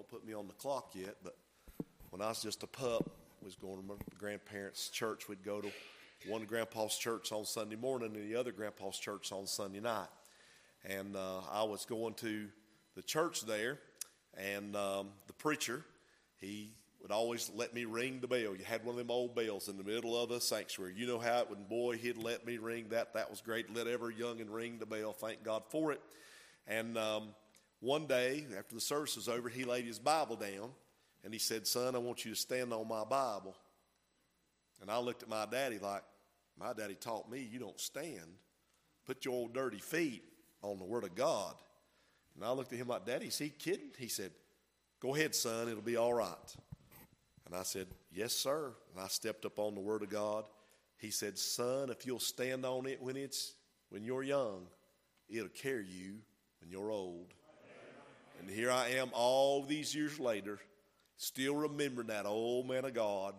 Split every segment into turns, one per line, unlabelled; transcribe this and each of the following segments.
Don't put me on the clock yet, but when I was just a pup, was going to my grandparents' church. We'd go to one grandpa's church on Sunday morning and the other grandpa's church on Sunday night. And uh, I was going to the church there, and um, the preacher, he would always let me ring the bell. You had one of them old bells in the middle of the sanctuary. You know how it would, boy, he'd let me ring that. That was great. Let every young and ring the bell. Thank God for it. And um, one day, after the service was over, he laid his Bible down and he said, Son, I want you to stand on my Bible. And I looked at my daddy like, My daddy taught me you don't stand. Put your old dirty feet on the Word of God. And I looked at him like, Daddy, is he kidding? He said, Go ahead, son, it'll be all right. And I said, Yes, sir. And I stepped up on the Word of God. He said, Son, if you'll stand on it when it's when you're young, it'll carry you when you're old. And here I am all these years later, still remembering that old man of God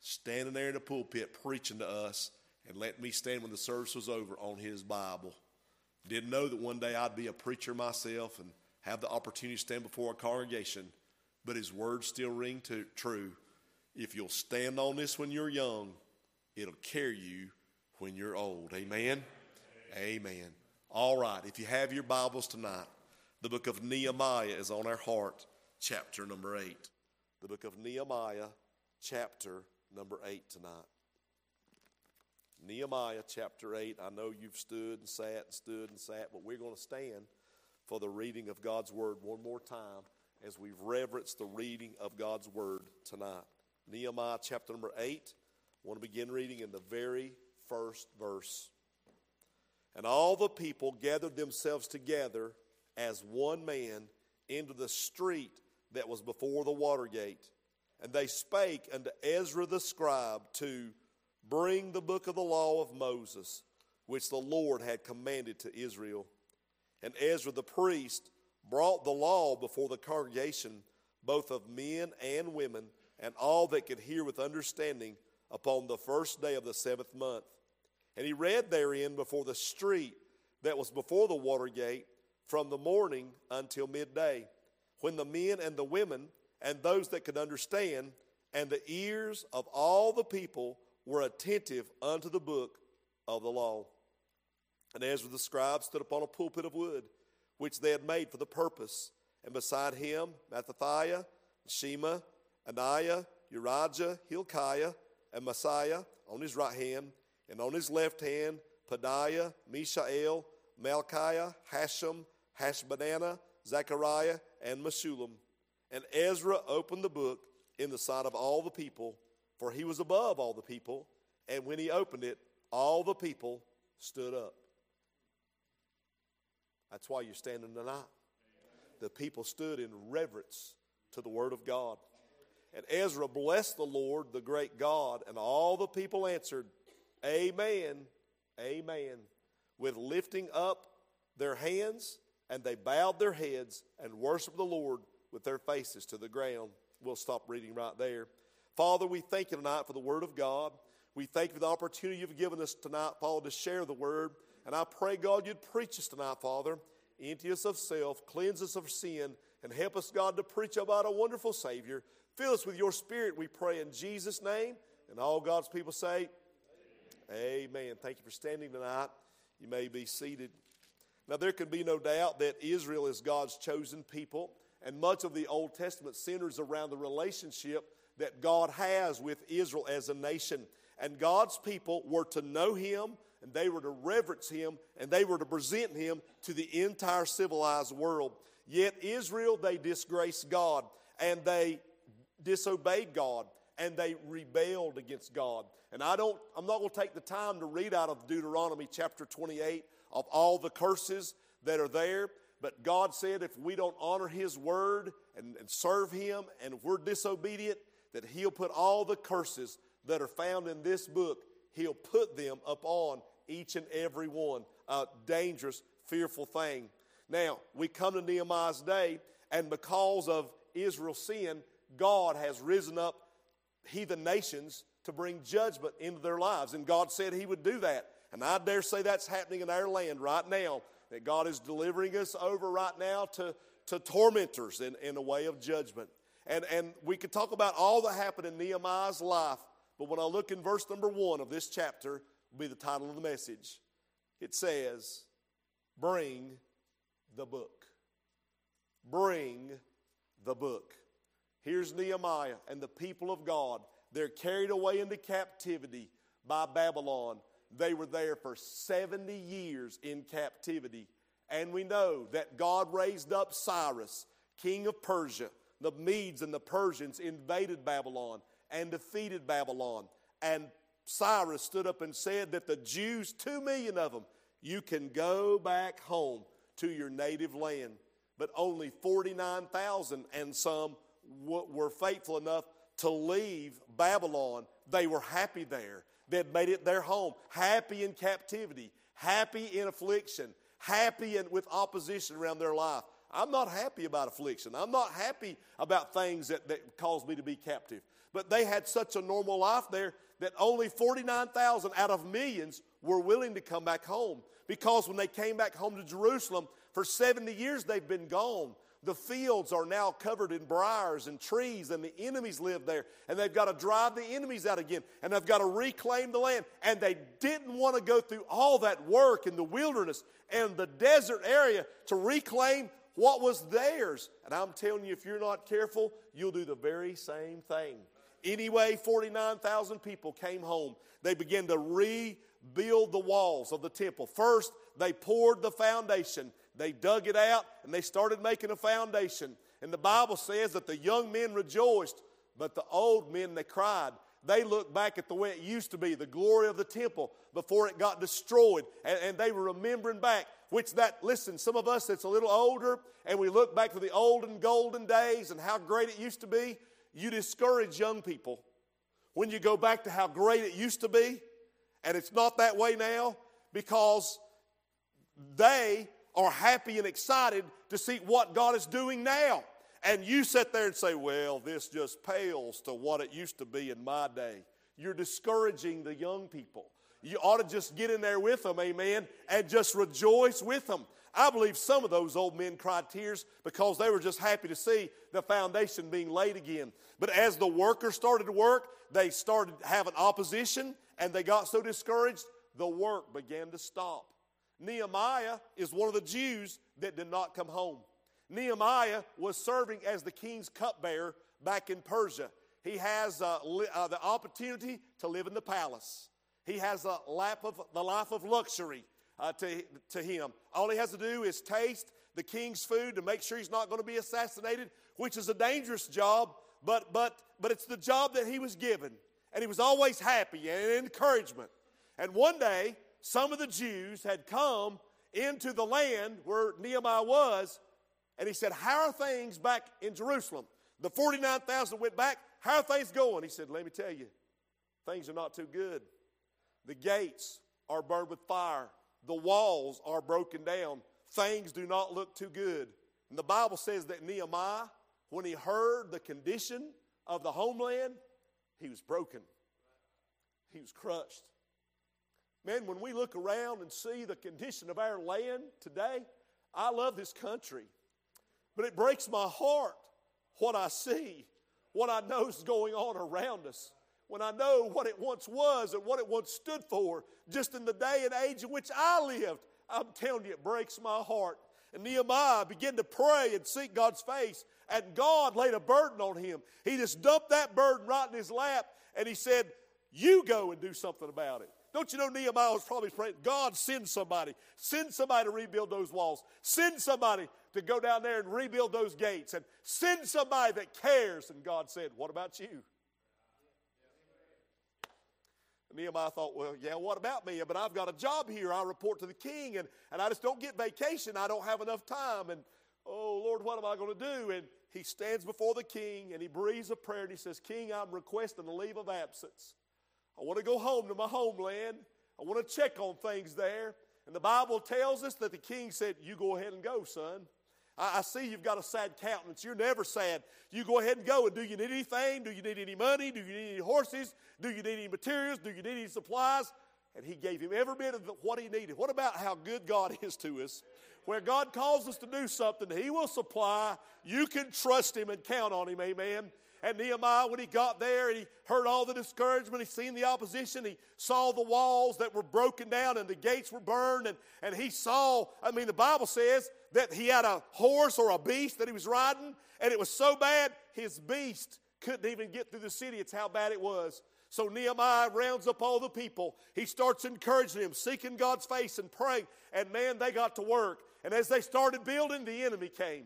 standing there in the pulpit preaching to us and letting me stand when the service was over on his Bible. Didn't know that one day I'd be a preacher myself and have the opportunity to stand before a congregation, but his words still ring to, true. If you'll stand on this when you're young, it'll carry you when you're old. Amen? Amen. All right, if you have your Bibles tonight, the book of Nehemiah is on our heart, chapter number 8. The book of Nehemiah, chapter number 8 tonight. Nehemiah chapter 8. I know you've stood and sat and stood and sat, but we're going to stand for the reading of God's word one more time as we've reverenced the reading of God's word tonight. Nehemiah chapter number 8. I want to begin reading in the very first verse. And all the people gathered themselves together as one man into the street that was before the water gate. And they spake unto Ezra the scribe to bring the book of the law of Moses, which the Lord had commanded to Israel. And Ezra the priest brought the law before the congregation, both of men and women, and all that could hear with understanding upon the first day of the seventh month. And he read therein before the street that was before the water gate from the morning until midday, when the men and the women and those that could understand, and the ears of all the people were attentive unto the book of the law. And Ezra the scribe stood upon a pulpit of wood, which they had made for the purpose. And beside him, Mattithiah, Shema, Ananiah, Urijah, Hilkiah, and Maaseiah on his right hand, and on his left hand, Pedaiah, Mishael, Malchiah, Hashum, Hashbadana, Zechariah, and Meshullam. And Ezra opened the book in the sight of all the people, for he was above all the people. And when he opened it, all the people stood up. That's why you're standing tonight. The people stood in reverence to the word of God. And Ezra blessed the Lord, the great God, and all the people answered, Amen, Amen, with lifting up their hands, and they bowed their heads and worshiped the Lord with their faces to the ground. We'll stop reading right there. Father, we thank you tonight for the Word of God. We thank you for the opportunity you've given us tonight, Father, to share the Word. And I pray, God, you'd preach us tonight, Father. Empty us of self, cleanse us of sin, and help us, God, to preach about a wonderful Savior. Fill us with your Spirit, we pray in Jesus' name. And all God's people say, Amen. Amen. Thank you for standing tonight. You may be seated. Now, there can be no doubt that Israel is God's chosen people, and much of the Old Testament centers around the relationship that God has with Israel as a nation. And God's people were to know Him, and they were to reverence Him, and they were to present Him to the entire civilized world. Yet Israel, they disgraced God, and they disobeyed God, and they rebelled against God. And I don't, I'm not going to take the time to read out of Deuteronomy chapter 28 of all the curses that are there. But God said if we don't honor His word and, and serve Him, and we're disobedient, that He'll put all the curses that are found in this book, He'll put them upon each and every one. A dangerous, fearful thing. Now, we come to Nehemiah's day, and because of Israel's sin, God has risen up heathen nations to bring judgment into their lives. And God said He would do that. And I dare say that's happening in our land right now that God is delivering us over right now to, to tormentors in, in a way of judgment. And, and we could talk about all that happened in Nehemiah's life, but when I look in verse number one of this chapter, will be the title of the message. It says, Bring the book. Bring the book. Here's Nehemiah and the people of God. They're carried away into captivity by Babylon. They were there for 70 years in captivity. And we know that God raised up Cyrus, king of Persia. The Medes and the Persians invaded Babylon and defeated Babylon. And Cyrus stood up and said that the Jews, two million of them, you can go back home to your native land. But only 49,000 and some were faithful enough to leave Babylon. They were happy there. Had made it their home, happy in captivity, happy in affliction, happy in, with opposition around their life. I'm not happy about affliction. I'm not happy about things that, that cause me to be captive. But they had such a normal life there that only 49,000 out of millions were willing to come back home. Because when they came back home to Jerusalem, for 70 years they've been gone. The fields are now covered in briars and trees, and the enemies live there. And they've got to drive the enemies out again, and they've got to reclaim the land. And they didn't want to go through all that work in the wilderness and the desert area to reclaim what was theirs. And I'm telling you, if you're not careful, you'll do the very same thing. Anyway, 49,000 people came home. They began to rebuild the walls of the temple. First, they poured the foundation. They dug it out and they started making a foundation. And the Bible says that the young men rejoiced, but the old men, they cried. They looked back at the way it used to be, the glory of the temple before it got destroyed. And, and they were remembering back, which that, listen, some of us that's a little older, and we look back to the olden golden days and how great it used to be. You discourage young people when you go back to how great it used to be, and it's not that way now because they are happy and excited to see what God is doing now. And you sit there and say, Well, this just pales to what it used to be in my day. You're discouraging the young people. You ought to just get in there with them, amen, and just rejoice with them. I believe some of those old men cried tears because they were just happy to see the foundation being laid again. But as the workers started to work, they started having opposition and they got so discouraged, the work began to stop. Nehemiah is one of the Jews that did not come home. Nehemiah was serving as the king's cupbearer back in Persia. He has uh, li- uh, the opportunity to live in the palace. He has a lap of, the life of luxury uh, to, to him. All he has to do is taste the king's food to make sure he's not going to be assassinated, which is a dangerous job, but, but, but it's the job that he was given. And he was always happy and encouragement. And one day, some of the Jews had come into the land where Nehemiah was, and he said, How are things back in Jerusalem? The 49,000 went back. How are things going? He said, Let me tell you, things are not too good. The gates are burned with fire, the walls are broken down. Things do not look too good. And the Bible says that Nehemiah, when he heard the condition of the homeland, he was broken, he was crushed. Man, when we look around and see the condition of our land today, I love this country. But it breaks my heart what I see, what I know is going on around us. When I know what it once was and what it once stood for, just in the day and age in which I lived, I'm telling you, it breaks my heart. And Nehemiah began to pray and seek God's face, and God laid a burden on him. He just dumped that burden right in his lap, and he said, You go and do something about it. Don't you know Nehemiah was probably praying, God, send somebody. Send somebody to rebuild those walls. Send somebody to go down there and rebuild those gates. And send somebody that cares. And God said, What about you? Nehemiah thought, well, yeah, what about me? But I've got a job here. I report to the king, and, and I just don't get vacation. I don't have enough time. And, oh, Lord, what am I going to do? And he stands before the king, and he breathes a prayer, and he says, King, I'm requesting a leave of absence. I want to go home to my homeland. I want to check on things there. And the Bible tells us that the king said, You go ahead and go, son. I, see you've got a sad countenance. You're never sad. You go ahead and go. And do you need anything? Do you need any money? Do you need any horses? Do you need any materials? Do you need any supplies? and He gave him every bit of what he needed. What about how good God is to us? Where God calls us to do something, He will supply. You can trust Him and count on Him, amen. And Nehemiah, when he got there and he heard all the discouragement, he seen the opposition, he saw the walls that were broken down and the gates were burned, and, and he saw, I mean, the Bible says that he had a horse or a beast that he was riding, and it was so bad, his beast couldn't even get through the city. It's how bad it was. So Nehemiah rounds up all the people. He starts encouraging them, seeking God's face and praying. And man, they got to work. And as they started building, the enemy came.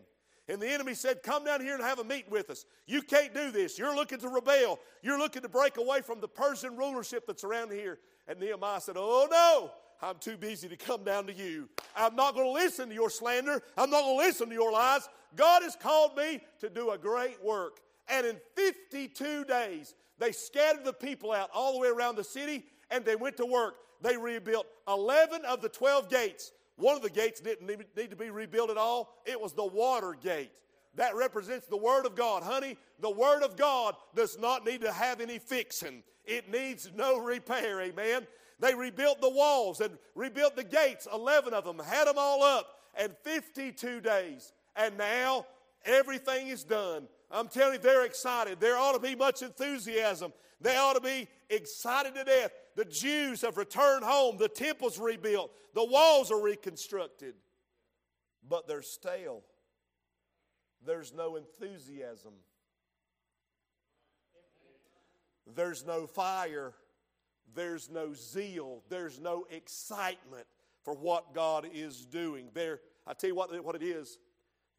And the enemy said, Come down here and have a meeting with us. You can't do this. You're looking to rebel. You're looking to break away from the Persian rulership that's around here. And Nehemiah said, Oh no, I'm too busy to come down to you. I'm not going to listen to your slander. I'm not going to listen to your lies. God has called me to do a great work. And in 52 days, they scattered the people out all the way around the city and they went to work. They rebuilt 11 of the 12 gates. One of the gates didn't need to be rebuilt at all. It was the water gate. That represents the Word of God. Honey, the Word of God does not need to have any fixing, it needs no repair. Amen. They rebuilt the walls and rebuilt the gates, 11 of them, had them all up, and 52 days. And now everything is done. I'm telling you, they're excited. There ought to be much enthusiasm. They ought to be excited to death. The Jews have returned home. The temple's rebuilt. The walls are reconstructed. But they're stale. There's no enthusiasm. There's no fire. There's no zeal. There's no excitement for what God is doing. They're, I tell you what, what it is.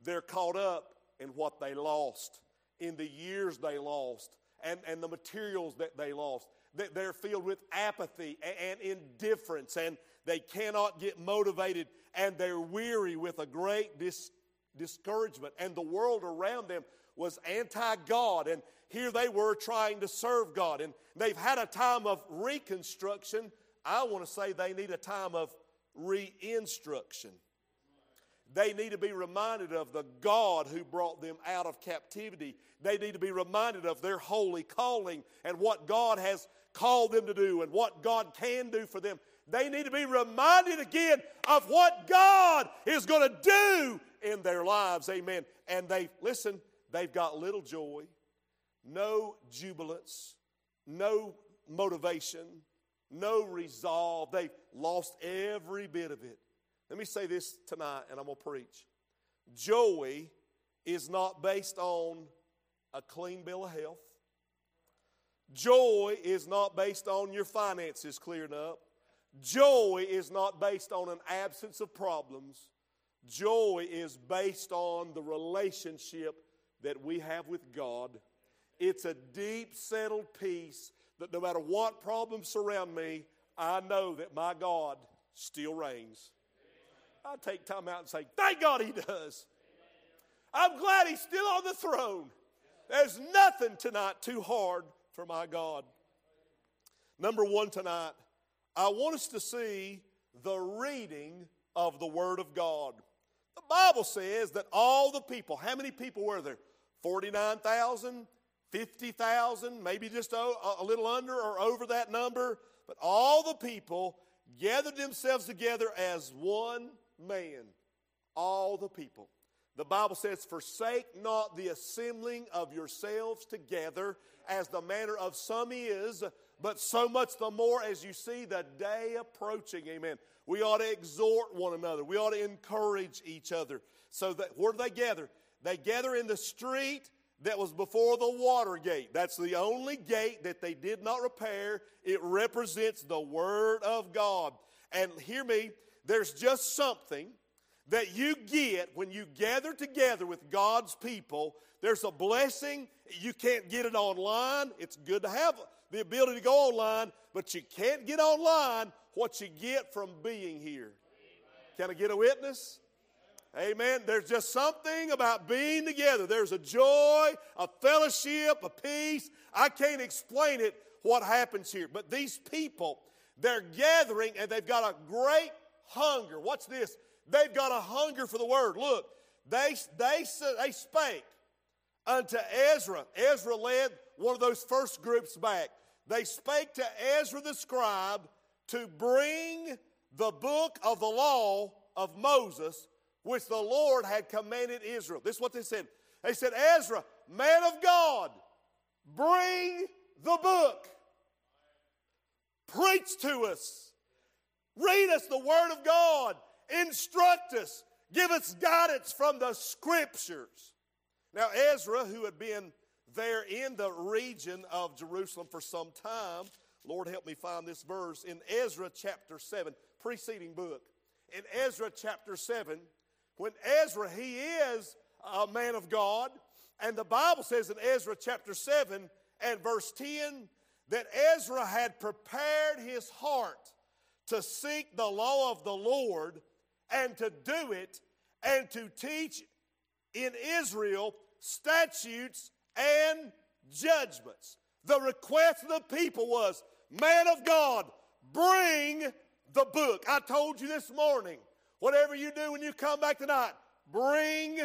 They're caught up in what they lost, in the years they lost, and, and the materials that they lost. They're filled with apathy and indifference, and they cannot get motivated, and they're weary with a great dis- discouragement. And the world around them was anti God, and here they were trying to serve God. And they've had a time of reconstruction. I want to say they need a time of reinstruction. They need to be reminded of the God who brought them out of captivity. They need to be reminded of their holy calling and what God has called them to do and what God can do for them. They need to be reminded again of what God is going to do in their lives. Amen. And they, listen, they've got little joy, no jubilance, no motivation, no resolve. They've lost every bit of it. Let me say this tonight, and I'm going to preach. Joy is not based on a clean bill of health. Joy is not based on your finances clearing up. Joy is not based on an absence of problems. Joy is based on the relationship that we have with God. It's a deep, settled peace that no matter what problems surround me, I know that my God still reigns. I take time out and say, Thank God he does. I'm glad he's still on the throne. There's nothing tonight too hard for my God. Number one tonight, I want us to see the reading of the Word of God. The Bible says that all the people, how many people were there? 49,000, 50,000, maybe just a, a little under or over that number. But all the people gathered themselves together as one man, all the people. The Bible says, Forsake not the assembling of yourselves together, as the manner of some is, but so much the more as you see the day approaching. Amen. We ought to exhort one another, we ought to encourage each other. So that where do they gather? They gather in the street that was before the water gate. That's the only gate that they did not repair. It represents the Word of God. And hear me, there's just something that you get when you gather together with God's people. There's a blessing. You can't get it online. It's good to have the ability to go online, but you can't get online what you get from being here. Can I get a witness? Amen. There's just something about being together. There's a joy, a fellowship, a peace. I can't explain it what happens here. But these people, they're gathering and they've got a great hunger. What's this? They've got a hunger for the word. Look, they, they, they spake unto Ezra. Ezra led one of those first groups back. They spake to Ezra the scribe to bring the book of the law of Moses, which the Lord had commanded Israel. This is what they said. They said, Ezra, man of God, bring the book. Preach to us. Read us the Word of God. Instruct us. Give us guidance from the Scriptures. Now, Ezra, who had been there in the region of Jerusalem for some time, Lord help me find this verse in Ezra chapter 7, preceding book. In Ezra chapter 7, when Ezra, he is a man of God, and the Bible says in Ezra chapter 7 and verse 10 that Ezra had prepared his heart to seek the law of the Lord and to do it and to teach in Israel statutes and judgments. The request of the people was, Man of God, bring the book. I told you this morning, whatever you do when you come back tonight, bring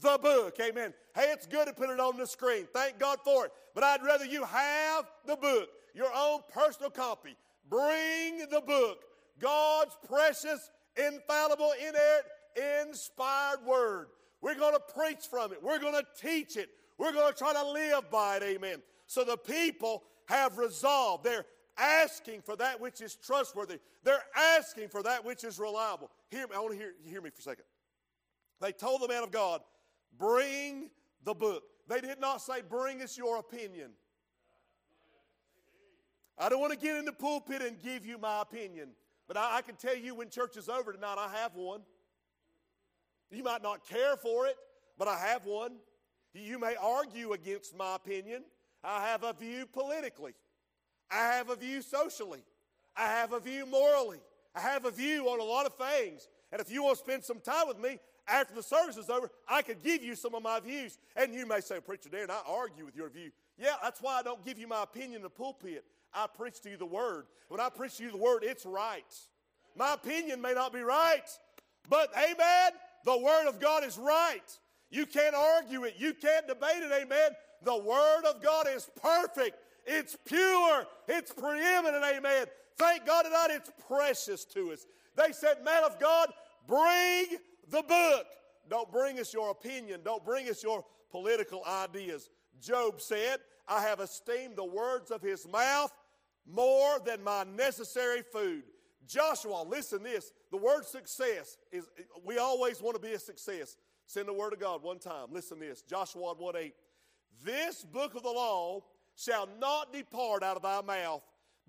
the book. Amen. Hey, it's good to put it on the screen. Thank God for it. But I'd rather you have the book, your own personal copy. Bring the book, God's precious, infallible, inerrant, inspired word. We're going to preach from it. We're going to teach it. We're going to try to live by it. Amen. So the people have resolved. They're asking for that which is trustworthy. They're asking for that which is reliable. Hear me. I want to hear, hear me for a second. They told the man of God, bring the book. They did not say, bring us your opinion. I don't want to get in the pulpit and give you my opinion, but I, I can tell you when church is over tonight, I have one. You might not care for it, but I have one. You may argue against my opinion. I have a view politically. I have a view socially. I have a view morally. I have a view on a lot of things. And if you want to spend some time with me after the service is over, I could give you some of my views. And you may say, Preacher Darren, I argue with your view. Yeah, that's why I don't give you my opinion in the pulpit. I preach to you the word. When I preach to you the word, it's right. My opinion may not be right, but amen, the word of God is right. You can't argue it, you can't debate it, amen. The word of God is perfect. It's pure. It's preeminent. Amen. Thank God tonight it's precious to us. They said, Man of God, bring the book. Don't bring us your opinion. Don't bring us your political ideas. Job said, I have esteemed the words of his mouth more than my necessary food. Joshua, listen this. The word success is, we always want to be a success. Send the word of God one time. Listen this. Joshua 1 8. This book of the law shall not depart out of thy mouth,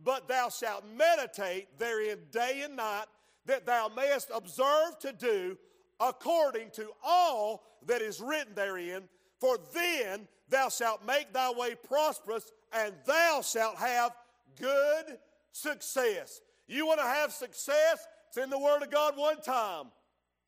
but thou shalt meditate therein day and night, that thou mayest observe to do according to all that is written therein. For then thou shalt make thy way prosperous, and thou shalt have good success. You want to have success? It's in the Word of God one time.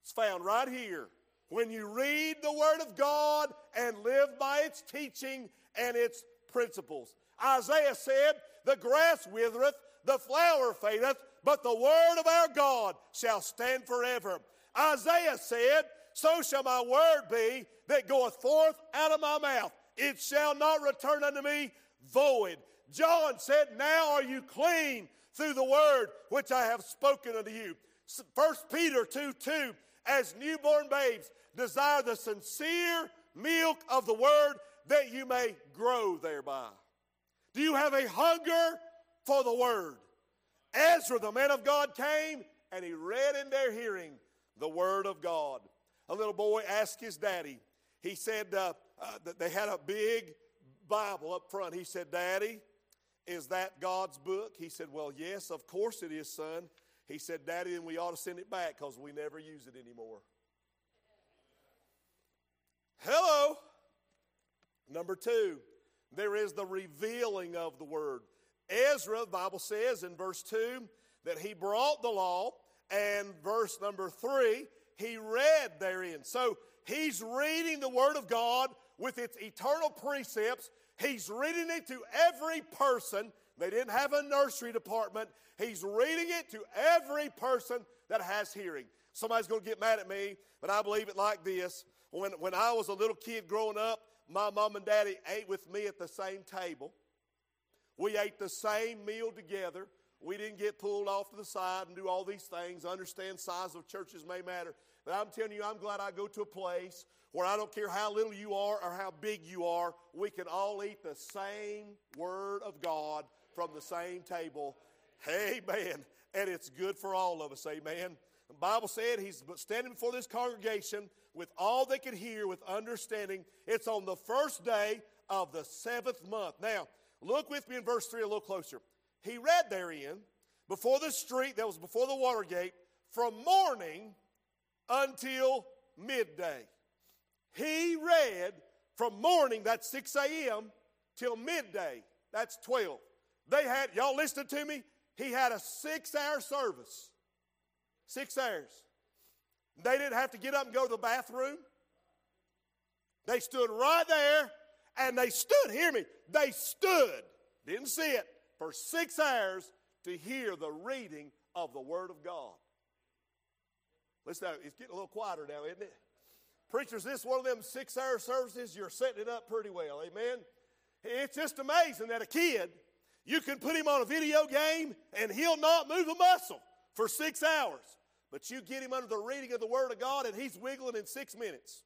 It's found right here. When you read the Word of God and live by its teaching and its principles. Isaiah said, The grass withereth, the flower fadeth, but the word of our God shall stand forever. Isaiah said, So shall my word be that goeth forth out of my mouth. It shall not return unto me void. John said, Now are you clean through the word which I have spoken unto you. 1 Peter 2 2, as newborn babes, desire the sincere milk of the word that you may grow thereby. Do you have a hunger for the word? Ezra, the man of God, came and he read in their hearing the word of God. A little boy asked his daddy, he said uh, uh, they had a big Bible up front. He said, Daddy, is that God's book? He said, Well, yes, of course it is, son. He said, Daddy, then we ought to send it back because we never use it anymore. Hello. Number two, there is the revealing of the word. Ezra, the Bible says in verse 2 that he brought the law, and verse number 3, he read therein. So he's reading the word of God with its eternal precepts. He's reading it to every person. They didn't have a nursery department. He's reading it to every person that has hearing. Somebody's going to get mad at me, but I believe it like this. When, when I was a little kid growing up, my mom and daddy ate with me at the same table. We ate the same meal together. We didn't get pulled off to the side and do all these things. Understand size of churches may matter. But I'm telling you, I'm glad I go to a place where I don't care how little you are or how big you are, we can all eat the same Word of God from the same table. Amen. And it's good for all of us. Amen. The Bible said he's standing before this congregation with all they could hear with understanding. It's on the first day of the seventh month. Now, look with me in verse 3 a little closer. He read therein, before the street that was before the water gate, from morning until midday. He read from morning, that's 6 a.m., till midday, that's 12. They had, y'all listen to me, he had a six hour service. Six hours. They didn't have to get up and go to the bathroom. They stood right there and they stood, hear me, they stood, didn't see it, for six hours to hear the reading of the Word of God. Listen, it's getting a little quieter now, isn't it? Preachers, this one of them six hour services, you're setting it up pretty well. Amen. It's just amazing that a kid, you can put him on a video game and he'll not move a muscle for six hours. But you get him under the reading of the Word of God and he's wiggling in six minutes.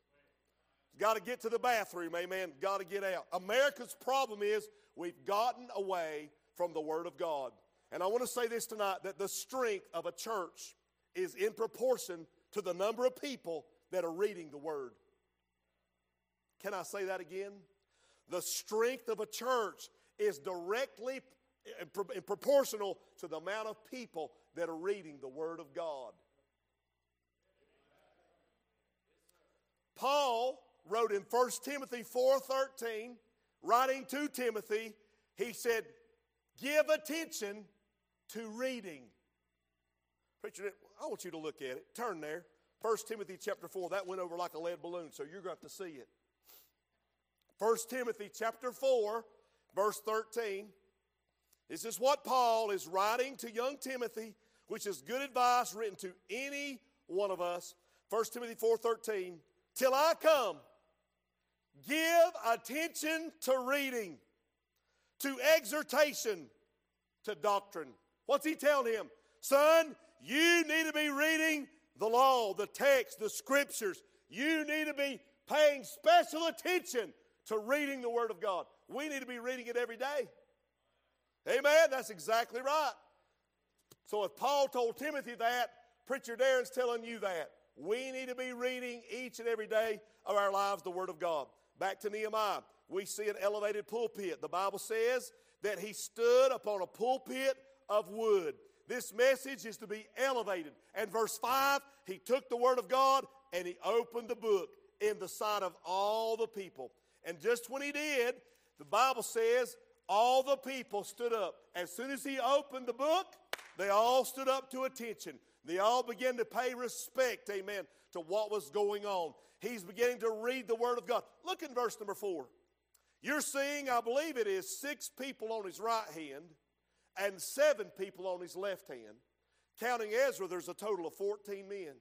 Got to get to the bathroom, amen. Got to get out. America's problem is we've gotten away from the Word of God. And I want to say this tonight that the strength of a church is in proportion to the number of people that are reading the Word. Can I say that again? The strength of a church is directly and proportional to the amount of people that are reading the Word of God. Paul wrote in 1 Timothy 4:13, writing to Timothy, he said, "Give attention to reading." Preacher, I want you to look at it. Turn there. 1 Timothy chapter 4, that went over like a lead balloon, so you're going to have to see it. 1 Timothy chapter 4, verse 13. This is what Paul is writing to young Timothy, which is good advice written to any one of us. 1 Timothy 4:13, till I come, give attention to reading, to exhortation, to doctrine. What's he telling him? Son, you need to be reading the law, the text, the scriptures. You need to be paying special attention to reading the Word of God. We need to be reading it every day. Amen. That's exactly right. So if Paul told Timothy that, Preacher Darren's telling you that. We need to be reading each and every day of our lives the Word of God. Back to Nehemiah. We see an elevated pulpit. The Bible says that he stood upon a pulpit of wood. This message is to be elevated. And verse 5, he took the word of God and he opened the book in the sight of all the people. And just when he did, the Bible says all the people stood up. As soon as he opened the book, they all stood up to attention. They all began to pay respect, amen, to what was going on. He's beginning to read the Word of God. Look in verse number four. You're seeing, I believe it is, six people on his right hand and seven people on his left hand. Counting Ezra, there's a total of 14 men.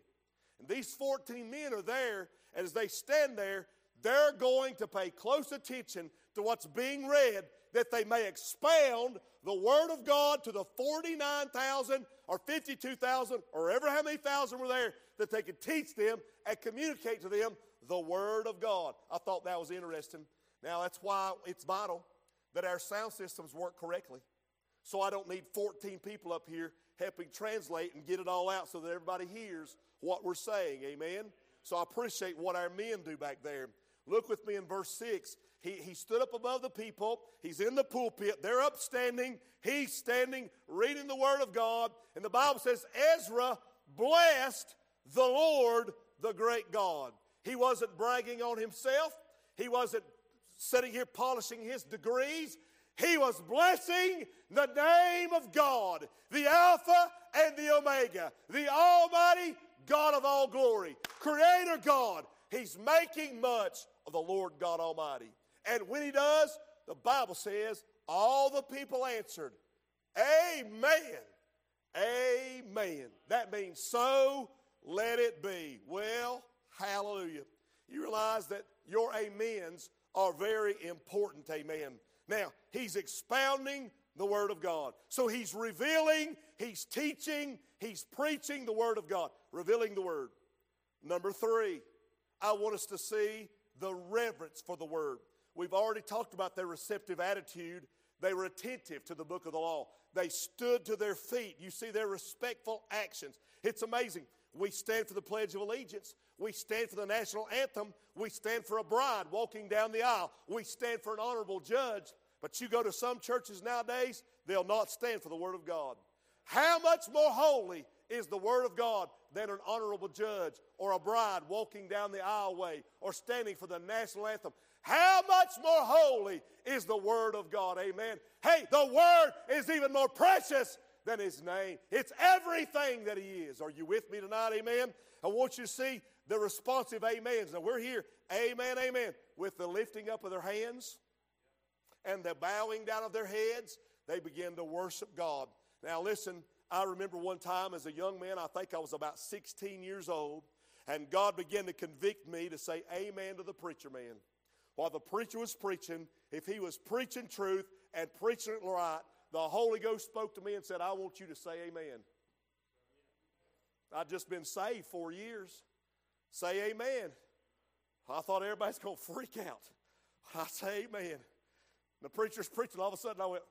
And these 14 men are there, and as they stand there, they're going to pay close attention to what's being read that they may expound the Word of God to the 49,000 or 52,000 or ever how many thousand were there that they could teach them and communicate to them the Word of God. I thought that was interesting. Now, that's why it's vital that our sound systems work correctly so I don't need 14 people up here helping translate and get it all out so that everybody hears what we're saying. Amen? So I appreciate what our men do back there. Look with me in verse 6. He, he stood up above the people. He's in the pulpit. They're upstanding. He's standing, reading the Word of God. And the Bible says Ezra blessed the Lord, the great God. He wasn't bragging on himself. He wasn't sitting here polishing his degrees. He was blessing the name of God, the Alpha and the Omega, the Almighty God of all glory, Creator God. He's making much of the Lord God Almighty. And when He does, the Bible says, all the people answered, Amen. Amen. That means so let it be. Well, hallelujah. You realize that your amens are very important, amen. Now, he's expounding the Word of God. So he's revealing, he's teaching, he's preaching the Word of God, revealing the Word. Number three, I want us to see the reverence for the Word. We've already talked about their receptive attitude. They were attentive to the book of the law. They stood to their feet. You see their respectful actions. It's amazing. We stand for the Pledge of Allegiance. We stand for the national anthem. We stand for a bride walking down the aisle. We stand for an honorable judge. But you go to some churches nowadays, they'll not stand for the Word of God. How much more holy is the Word of God than an honorable judge or a bride walking down the aisleway or standing for the national anthem? How much more holy is the Word of God? Amen. Hey, the Word is even more precious than His name. It's everything that He is. Are you with me tonight? Amen. I want you to see the responsive amens. Now we're here, amen, amen, with the lifting up of their hands and the bowing down of their heads. They begin to worship God. Now listen, I remember one time as a young man, I think I was about 16 years old, and God began to convict me to say amen to the preacher man. While the preacher was preaching, if he was preaching truth and preaching it right, the Holy Ghost spoke to me and said, I want you to say amen. I'd just been saved four years. Say amen. I thought everybody's going to freak out. I say amen. The preacher's preaching, all of a sudden I went,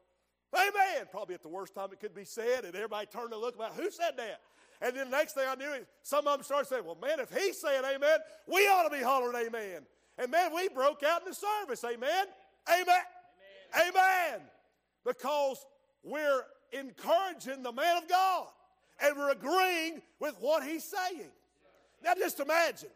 Amen! Probably at the worst time it could be said, and everybody turned to look about who said that. And then the next thing I knew, some of them started saying, Well, man, if he's saying amen, we ought to be hollering amen. And man, we broke out in the service. Amen. Amen. Amen. amen. Because we're encouraging the man of God and we're agreeing with what he's saying. Now, just imagine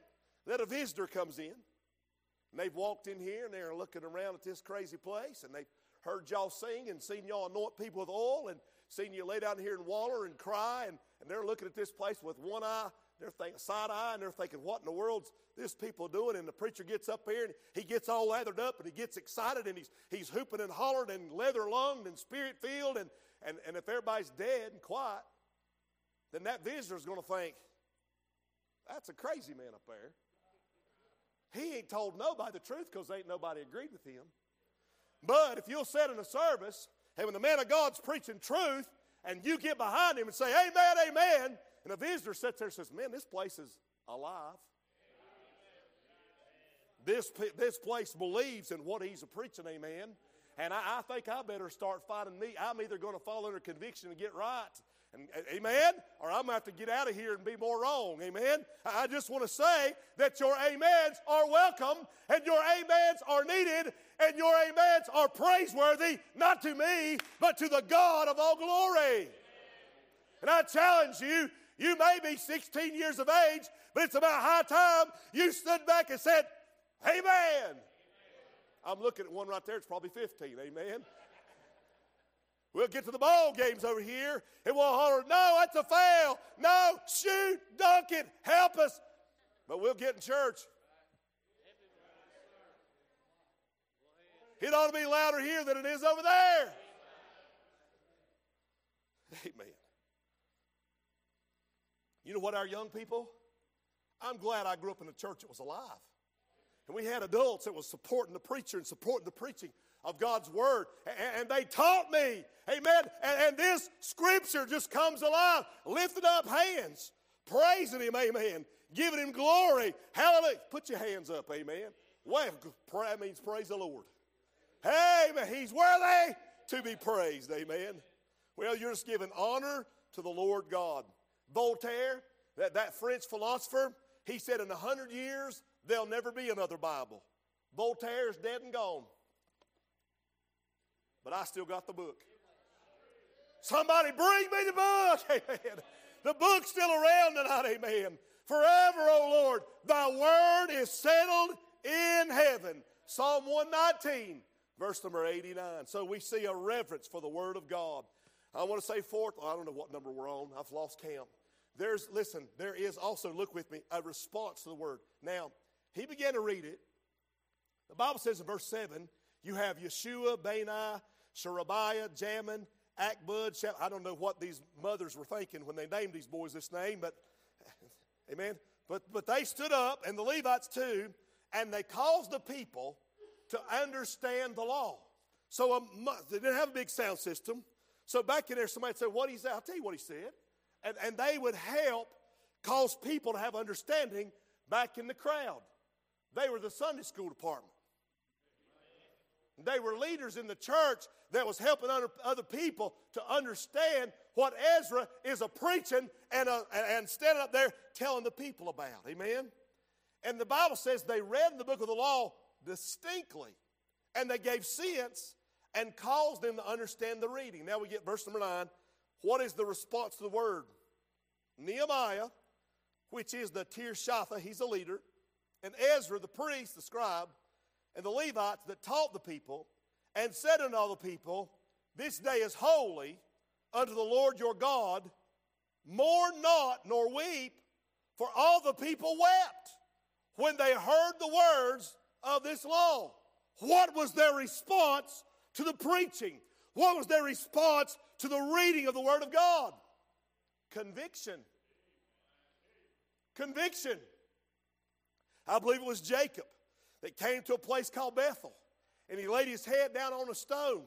that a visitor comes in and they've walked in here and they're looking around at this crazy place and they've heard y'all sing and seen y'all anoint people with oil and seen you lay down here and waller and cry and, and they're looking at this place with one eye they're thinking side eye and they're thinking, what in the world's this people doing? And the preacher gets up here and he gets all lathered up and he gets excited and he's, he's hooping and hollering and leather lunged and spirit filled. And, and, and if everybody's dead and quiet, then that visitor's going to think, that's a crazy man up there. He ain't told nobody the truth because ain't nobody agreed with him. But if you'll sit in a service and when the man of God's preaching truth and you get behind him and say, Amen, amen, and a visitor sits there and says, Man, this place is alive. This, this place believes in what he's preaching, amen. And I, I think I better start fighting me. I'm either going to fall under conviction and get right, and, amen, or I'm going to have to get out of here and be more wrong, amen. I just want to say that your amens are welcome, and your amens are needed, and your amens are praiseworthy, not to me, but to the God of all glory. And I challenge you you may be 16 years of age, but it's about high time you stood back and said, Amen. I'm looking at one right there, it's probably 15. Amen. We'll get to the ball games over here and we'll holler, No, that's a foul. No, shoot, dunk it, help us. But we'll get in church. It ought to be louder here than it is over there. Amen. You know what, our young people? I'm glad I grew up in a church that was alive. And we had adults that was supporting the preacher and supporting the preaching of God's word. And, they taught me, amen. And, this scripture just comes alive, lifting up hands, praising him, amen, giving him glory. Hallelujah. Put your hands up, amen. Well, that means praise the Lord. Amen. He's worthy to be praised, amen. Well, you're just giving honor to the Lord God. Voltaire, that, that French philosopher, he said in a hundred years, there'll never be another Bible. Voltaire's dead and gone. But I still got the book. Somebody bring me the book. Amen. The book's still around tonight. Amen. Forever, O oh Lord, thy word is settled in heaven. Psalm 119, verse number 89. So we see a reverence for the word of God. I want to say fourth, I don't know what number we're on. I've lost count. There's, listen, there is also, look with me, a response to the word. Now, he began to read it. The Bible says in verse 7, you have Yeshua, Bani, Sherebiah, Jamin, Achbud, Shep. I don't know what these mothers were thinking when they named these boys this name, but amen. But, but they stood up, and the Levites too, and they caused the people to understand the law. So um, they didn't have a big sound system. So back in there, somebody said, What he said? I'll tell you what he said. And, and they would help cause people to have understanding back in the crowd. They were the Sunday school department. They were leaders in the church that was helping other, people to understand what Ezra is a preaching and, a, and standing up there telling the people about. Amen? And the Bible says they read the book of the law distinctly and they gave sense and caused them to understand the reading. Now we get verse number nine. What is the response to the word? Nehemiah, which is the Tirshatha, he's a leader, and Ezra, the priest, the scribe, and the Levites that taught the people, and said unto all the people, This day is holy unto the Lord your God. Mourn not nor weep, for all the people wept when they heard the words of this law. What was their response to the preaching? What was their response to the reading of the Word of God? Conviction. Conviction. I believe it was Jacob that came to a place called Bethel and he laid his head down on a stone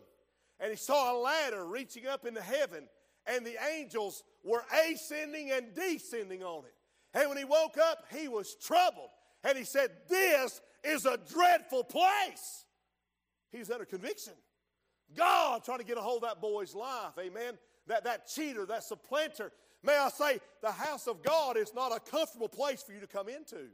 and he saw a ladder reaching up into heaven and the angels were ascending and descending on it. And when he woke up, he was troubled and he said, This is a dreadful place. He's under conviction. God trying to get a hold of that boy's life, amen. That, that cheater, that supplanter. May I say, the house of God is not a comfortable place for you to come into.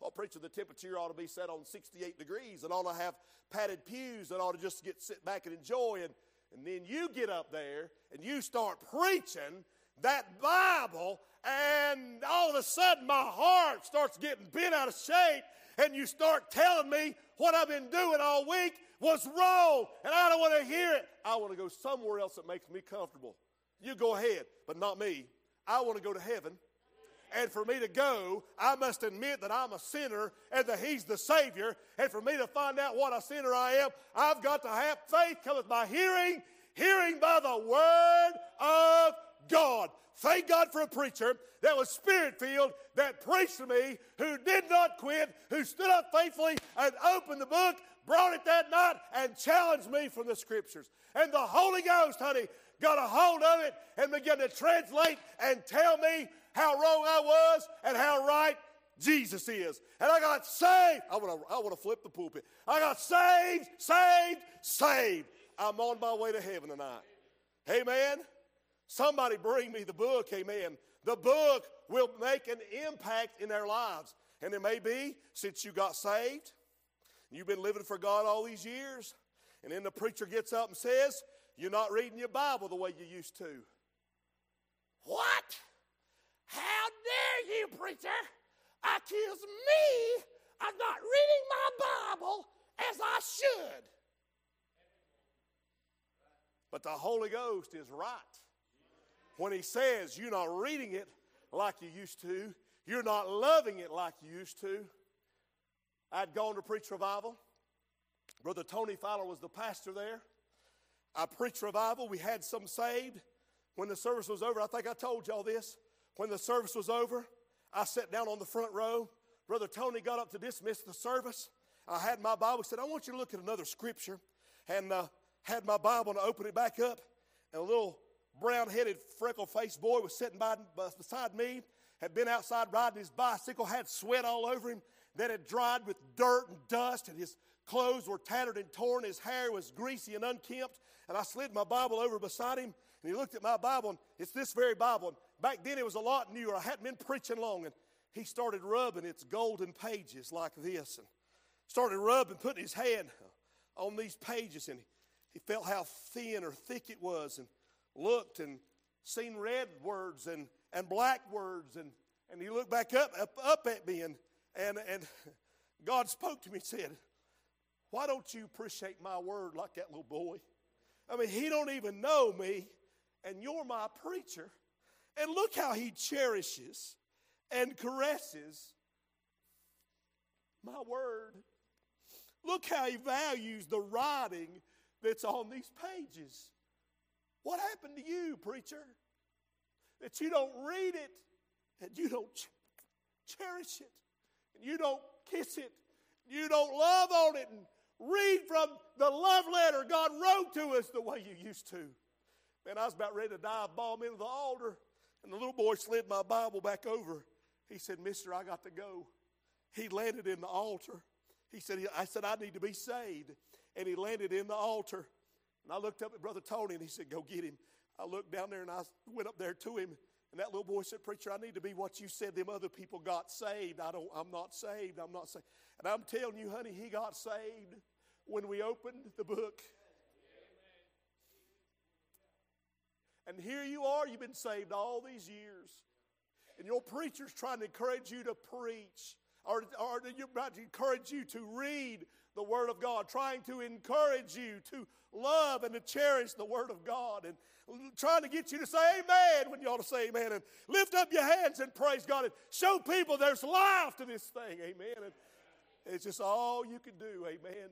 Well, preacher, the temperature ought to be set on 68 degrees and ought to have padded pews and ought to just get sit back and enjoy. And, and then you get up there and you start preaching that Bible, and all of a sudden my heart starts getting bent out of shape, and you start telling me what I've been doing all week was wrong, and I don't want to hear it. I want to go somewhere else that makes me comfortable. You go ahead, but not me. I want to go to heaven. And for me to go, I must admit that I'm a sinner and that He's the Savior. And for me to find out what a sinner I am, I've got to have faith cometh by hearing, hearing by the Word of God. Thank God for a preacher that was spirit filled, that preached to me, who did not quit, who stood up faithfully and opened the book, brought it that night, and challenged me from the scriptures. And the Holy Ghost, honey, got a hold of it and began to translate and tell me how wrong I was and how right Jesus is. And I got saved. I want to I want to flip the pulpit. I got saved, saved, saved. I'm on my way to heaven tonight. Amen. Somebody bring me the book. Amen. The book will make an impact in their lives. And it may be since you got saved, you've been living for God all these years, and then the preacher gets up and says, You're not reading your Bible the way you used to. What? How dare you, preacher, accuse me of not reading my Bible as I should? But the Holy Ghost is right. When He says you're not reading it like you used to, you're not loving it like you used to. I'd gone to preach revival. Brother Tony Fowler was the pastor there. I preached revival. We had some saved. When the service was over, I think I told y'all this. When the service was over, I sat down on the front row. Brother Tony got up to dismiss the service. I had my Bible. said, I want you to look at another scripture. And uh, had my Bible and I opened it back up. And a little brown headed, freckle faced boy was sitting by, beside me, had been outside riding his bicycle, had sweat all over him that had dried with dirt and dust, and his clothes were tattered and torn. His hair was greasy and unkempt. And I slid my Bible over beside him, and he looked at my Bible, and it's this very Bible. And back then it was a lot newer. I hadn't been preaching long, and he started rubbing its golden pages like this, and started rubbing, putting his hand on these pages, and he felt how thin or thick it was, and looked and seen red words and, and black words, and, and he looked back up, up, up at me, and, and, and God spoke to me and said, Why don't you appreciate my word like that little boy? I mean, he don't even know me, and you're my preacher. And look how he cherishes and caresses my word. Look how he values the writing that's on these pages. What happened to you, preacher? That you don't read it and you don't ch- cherish it and you don't kiss it, you don't love on it and read from the love letter God wrote to us the way you used to. Man, I was about ready to dive bomb into the altar, and the little boy slid my Bible back over. He said, Mister, I got to go. He landed in the altar. He said, I said, I need to be saved. And he landed in the altar. And I looked up at Brother Tony and he said, Go get him. I looked down there and I went up there to him. And that little boy said, Preacher, I need to be what you said them other people got saved. I don't, I'm not saved. I'm not saved. And I'm telling you, honey, he got saved when we opened the book. And here you are, you've been saved all these years. And your preacher's trying to encourage you to preach, or, or you're about to encourage you to read the Word of God, trying to encourage you to love and to cherish the Word of God, and trying to get you to say amen when you ought to say amen, and lift up your hands and praise God, and show people there's life to this thing, amen. And it's just all you can do, amen,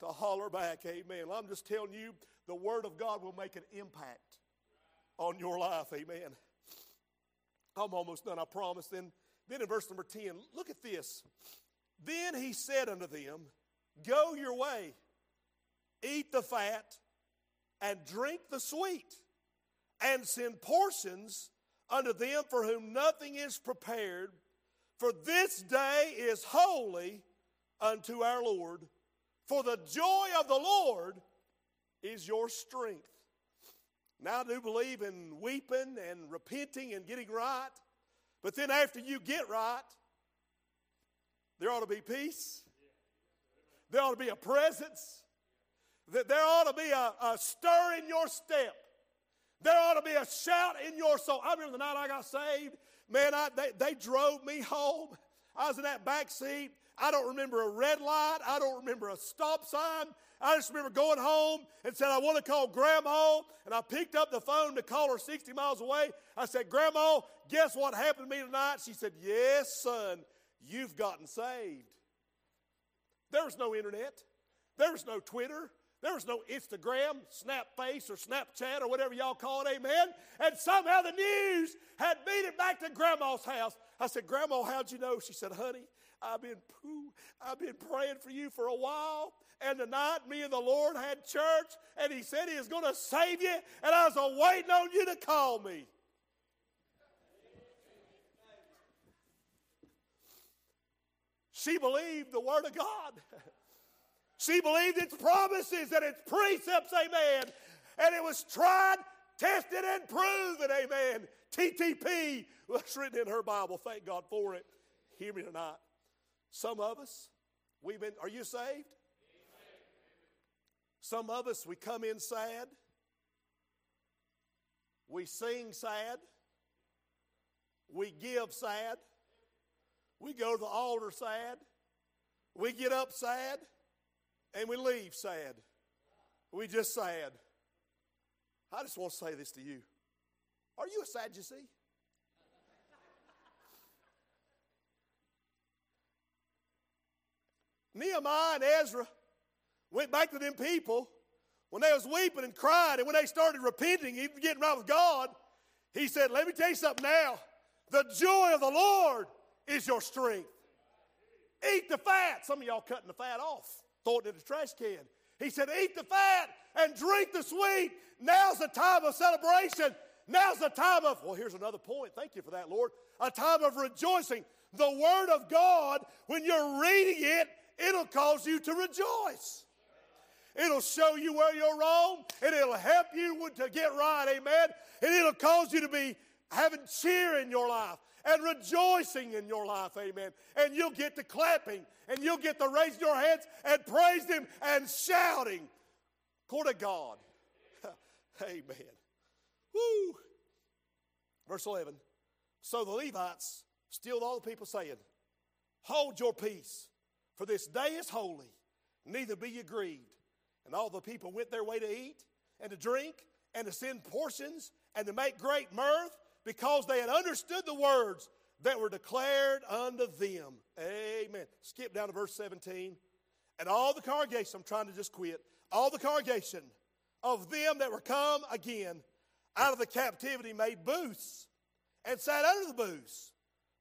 to holler back, amen. Well, I'm just telling you, the Word of God will make an impact on your life, amen. I'm almost done, I promise. Then, then in verse number 10, look at this. Then he said unto them, Go your way, eat the fat, and drink the sweet, and send portions unto them for whom nothing is prepared. For this day is holy unto our Lord. For the joy of the Lord is your strength. Now, I do believe in weeping and repenting and getting right. But then, after you get right, there ought to be peace there ought to be a presence. There ought to be a, a stir in your step. There ought to be a shout in your soul. I remember the night I got saved. Man, I, they, they drove me home. I was in that back seat. I don't remember a red light. I don't remember a stop sign. I just remember going home and said, I want to call Grandma. And I picked up the phone to call her 60 miles away. I said, Grandma, guess what happened to me tonight? She said, Yes, son, you've gotten saved. There was no internet. There was no Twitter. There was no Instagram, Snapface, or Snapchat, or whatever y'all call it, amen. And somehow the news had made it back to Grandma's house. I said, Grandma, how'd you know? She said, Honey, I've been poo, I've been praying for you for a while. And tonight, me and the Lord had church, and He said He is going to save you, and I was waiting on you to call me. She believed the Word of God. She believed its promises and its precepts, amen. And it was tried, tested, and proven, amen. TTP was written in her Bible. Thank God for it. Hear me tonight. Some of us, we've been, are you saved? Some of us, we come in sad. We sing sad. We give sad. We go to the altar sad. We get up sad. And we leave sad. We just sad. I just want to say this to you. Are you a Sadducee? Nehemiah and Ezra went back to them people when they was weeping and crying and when they started repenting, even getting right with God. He said, Let me tell you something now. The joy of the Lord is your strength. Eat the fat. Some of y'all cutting the fat off, throwing it in the trash can. He said, Eat the fat and drink the sweet. Now's the time of celebration. Now's the time of, well, here's another point. Thank you for that, Lord. A time of rejoicing. The Word of God, when you're reading it, it'll cause you to rejoice. It'll show you where you're wrong, and it'll help you to get right, amen. And it'll cause you to be having cheer in your life and rejoicing in your life, amen. And you'll get to clapping and you'll get to raising your hands and praise Him and shouting. Court of God. amen. Woo. Verse 11. So the Levites stilled all the people, saying, Hold your peace, for this day is holy, neither be ye grieved. And all the people went their way to eat and to drink and to send portions and to make great mirth because they had understood the words that were declared unto them. Amen. Skip down to verse 17. And all the congregation, I'm trying to just quit, all the congregation of them that were come again out of the captivity made booths and sat under the booths.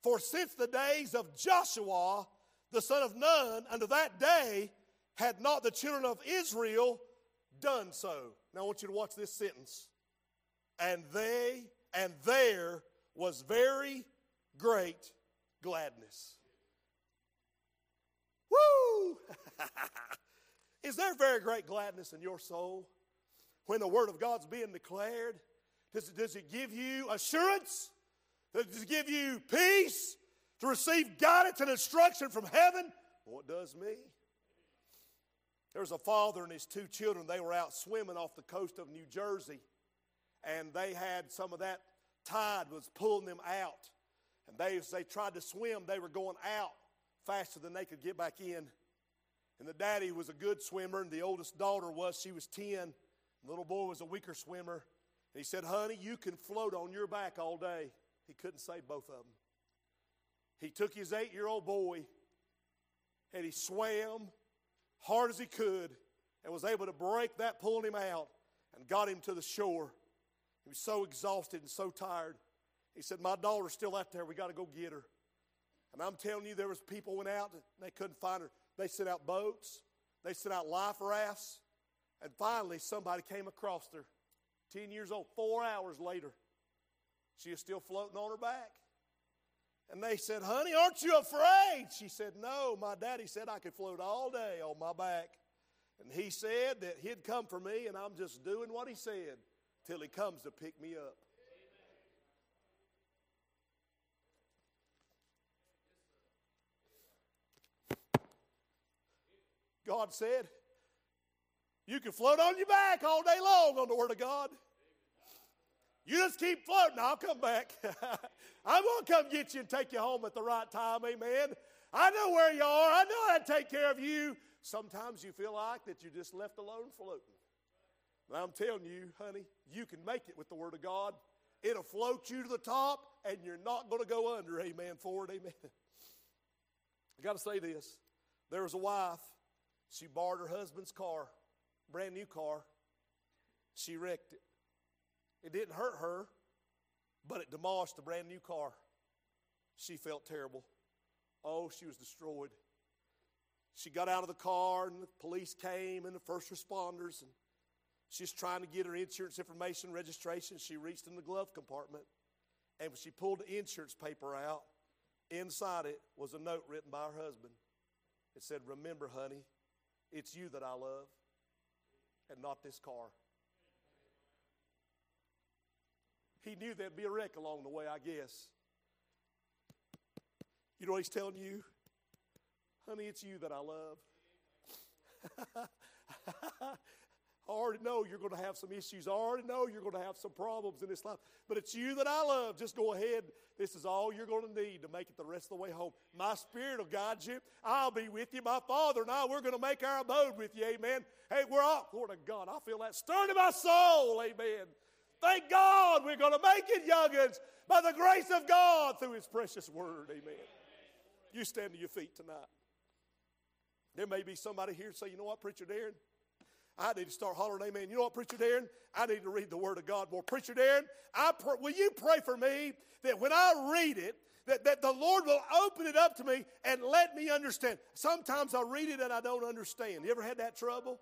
For since the days of Joshua, the son of Nun, unto that day, had not the children of Israel done so. Now I want you to watch this sentence. And they, and there was very great gladness. Woo! Is there very great gladness in your soul when the Word of God's being declared? Does it, does it give you assurance? Does it give you peace to receive guidance and instruction from heaven? It does me. There was a father and his two children. They were out swimming off the coast of New Jersey, and they had some of that tide was pulling them out. And they, as they tried to swim, they were going out faster than they could get back in. And the daddy was a good swimmer, and the oldest daughter was, she was 10. The little boy was a weaker swimmer. And he said, Honey, you can float on your back all day. He couldn't save both of them. He took his eight year old boy and he swam hard as he could and was able to break that, pulling him out, and got him to the shore. He was so exhausted and so tired. He said, My daughter's still out there. We got to go get her. And I'm telling you, there was people went out and they couldn't find her. They sent out boats. They sent out life rafts. And finally, somebody came across her. 10 years old, four hours later. She is still floating on her back. And they said, Honey, aren't you afraid? She said, No, my daddy said I could float all day on my back. And he said that he'd come for me, and I'm just doing what he said till he comes to pick me up. God said, You can float on your back all day long on the Word of God. You just keep floating. I'll come back. I'm going to come get you and take you home at the right time. Amen. I know where you are. I know how to take care of you. Sometimes you feel like that you're just left alone floating. But I'm telling you, honey, you can make it with the Word of God. It'll float you to the top, and you're not going to go under. Amen. Forward. Amen. I got to say this. There was a wife. She borrowed her husband's car, brand new car. She wrecked it. It didn't hurt her, but it demolished a brand new car. She felt terrible. Oh, she was destroyed. She got out of the car, and the police came, and the first responders, and she's trying to get her insurance information registration. She reached in the glove compartment, and when she pulled the insurance paper out, inside it was a note written by her husband. It said, Remember, honey, it's you that I love, and not this car. He knew there'd be a wreck along the way, I guess. You know what he's telling you? Honey, it's you that I love. I already know you're going to have some issues. I already know you're going to have some problems in this life. But it's you that I love. Just go ahead. This is all you're going to need to make it the rest of the way home. My spirit will guide you. I'll be with you. My Father and I, we're going to make our abode with you. Amen. Hey, we're all, Lord of God, I feel that stirring in my soul. Amen. Thank God we're going to make it, youngins, by the grace of God through His precious word. Amen. You stand to your feet tonight. There may be somebody here say, you know what, Preacher Darren? I need to start hollering amen. You know what, Preacher Darren? I need to read the Word of God more. Preacher Darren, I pr- will you pray for me that when I read it, that, that the Lord will open it up to me and let me understand. Sometimes I read it and I don't understand. You ever had that trouble?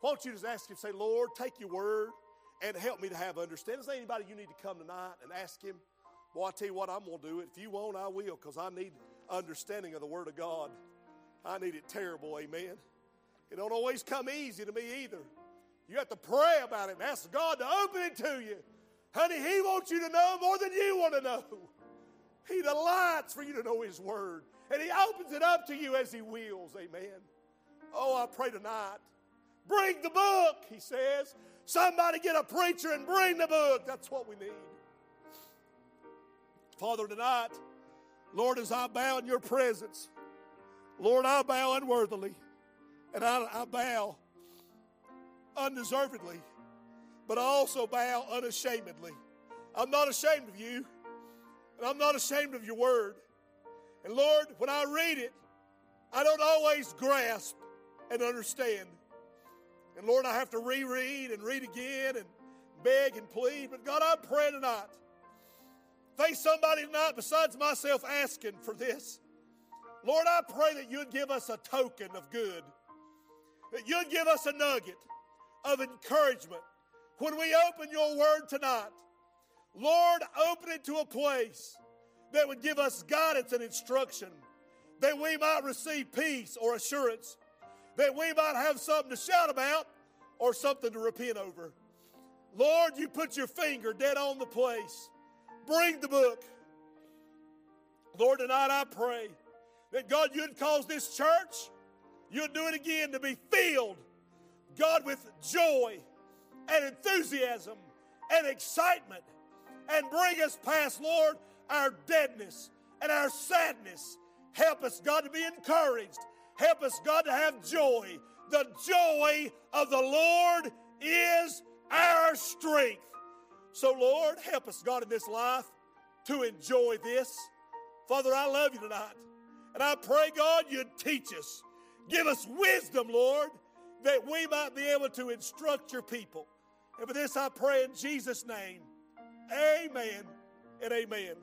Why don't you just ask Him, say, Lord, take your Word and help me to have understanding. Is there anybody you need to come tonight and ask Him? Well, I tell you what, I'm going to do it. If you won't, I will, because I need understanding of the Word of God. I need it terrible, amen. It don't always come easy to me either. You have to pray about it and ask God to open it to you. Honey, He wants you to know more than you want to know. He delights for you to know His Word. And He opens it up to you as He wills. Amen. Oh, I pray tonight. Bring the book, He says. Somebody get a preacher and bring the book. That's what we need. Father, tonight, Lord, as I bow in your presence, Lord, I bow unworthily and I, I bow undeservedly, but I also bow unashamedly. I'm not ashamed of you, and I'm not ashamed of your word. And Lord, when I read it, I don't always grasp and understand. And Lord, I have to reread and read again and beg and plead. But God, I pray tonight. Face somebody tonight besides myself asking for this. Lord, I pray that you'd give us a token of good.
that you'd give us a nugget of encouragement when we open your word tonight. Lord, open it to a place that would give us guidance and instruction, that we might receive peace or assurance, that we might have something to shout about or something to repent over. Lord, you put your finger dead on the place. Bring the book. Lord, tonight I pray that God, you'd cause this church, you'd do it again to be filled, God, with joy and enthusiasm and excitement and bring us past, Lord, our deadness and our sadness. Help us, God, to be encouraged. Help us, God, to have joy. The joy of the Lord is our strength. So, Lord, help us, God, in this life to enjoy this. Father, I love you tonight. And I pray, God, you'd teach us. Give us wisdom, Lord, that we might be able to instruct your people. And for this I pray in Jesus' name. Amen and amen.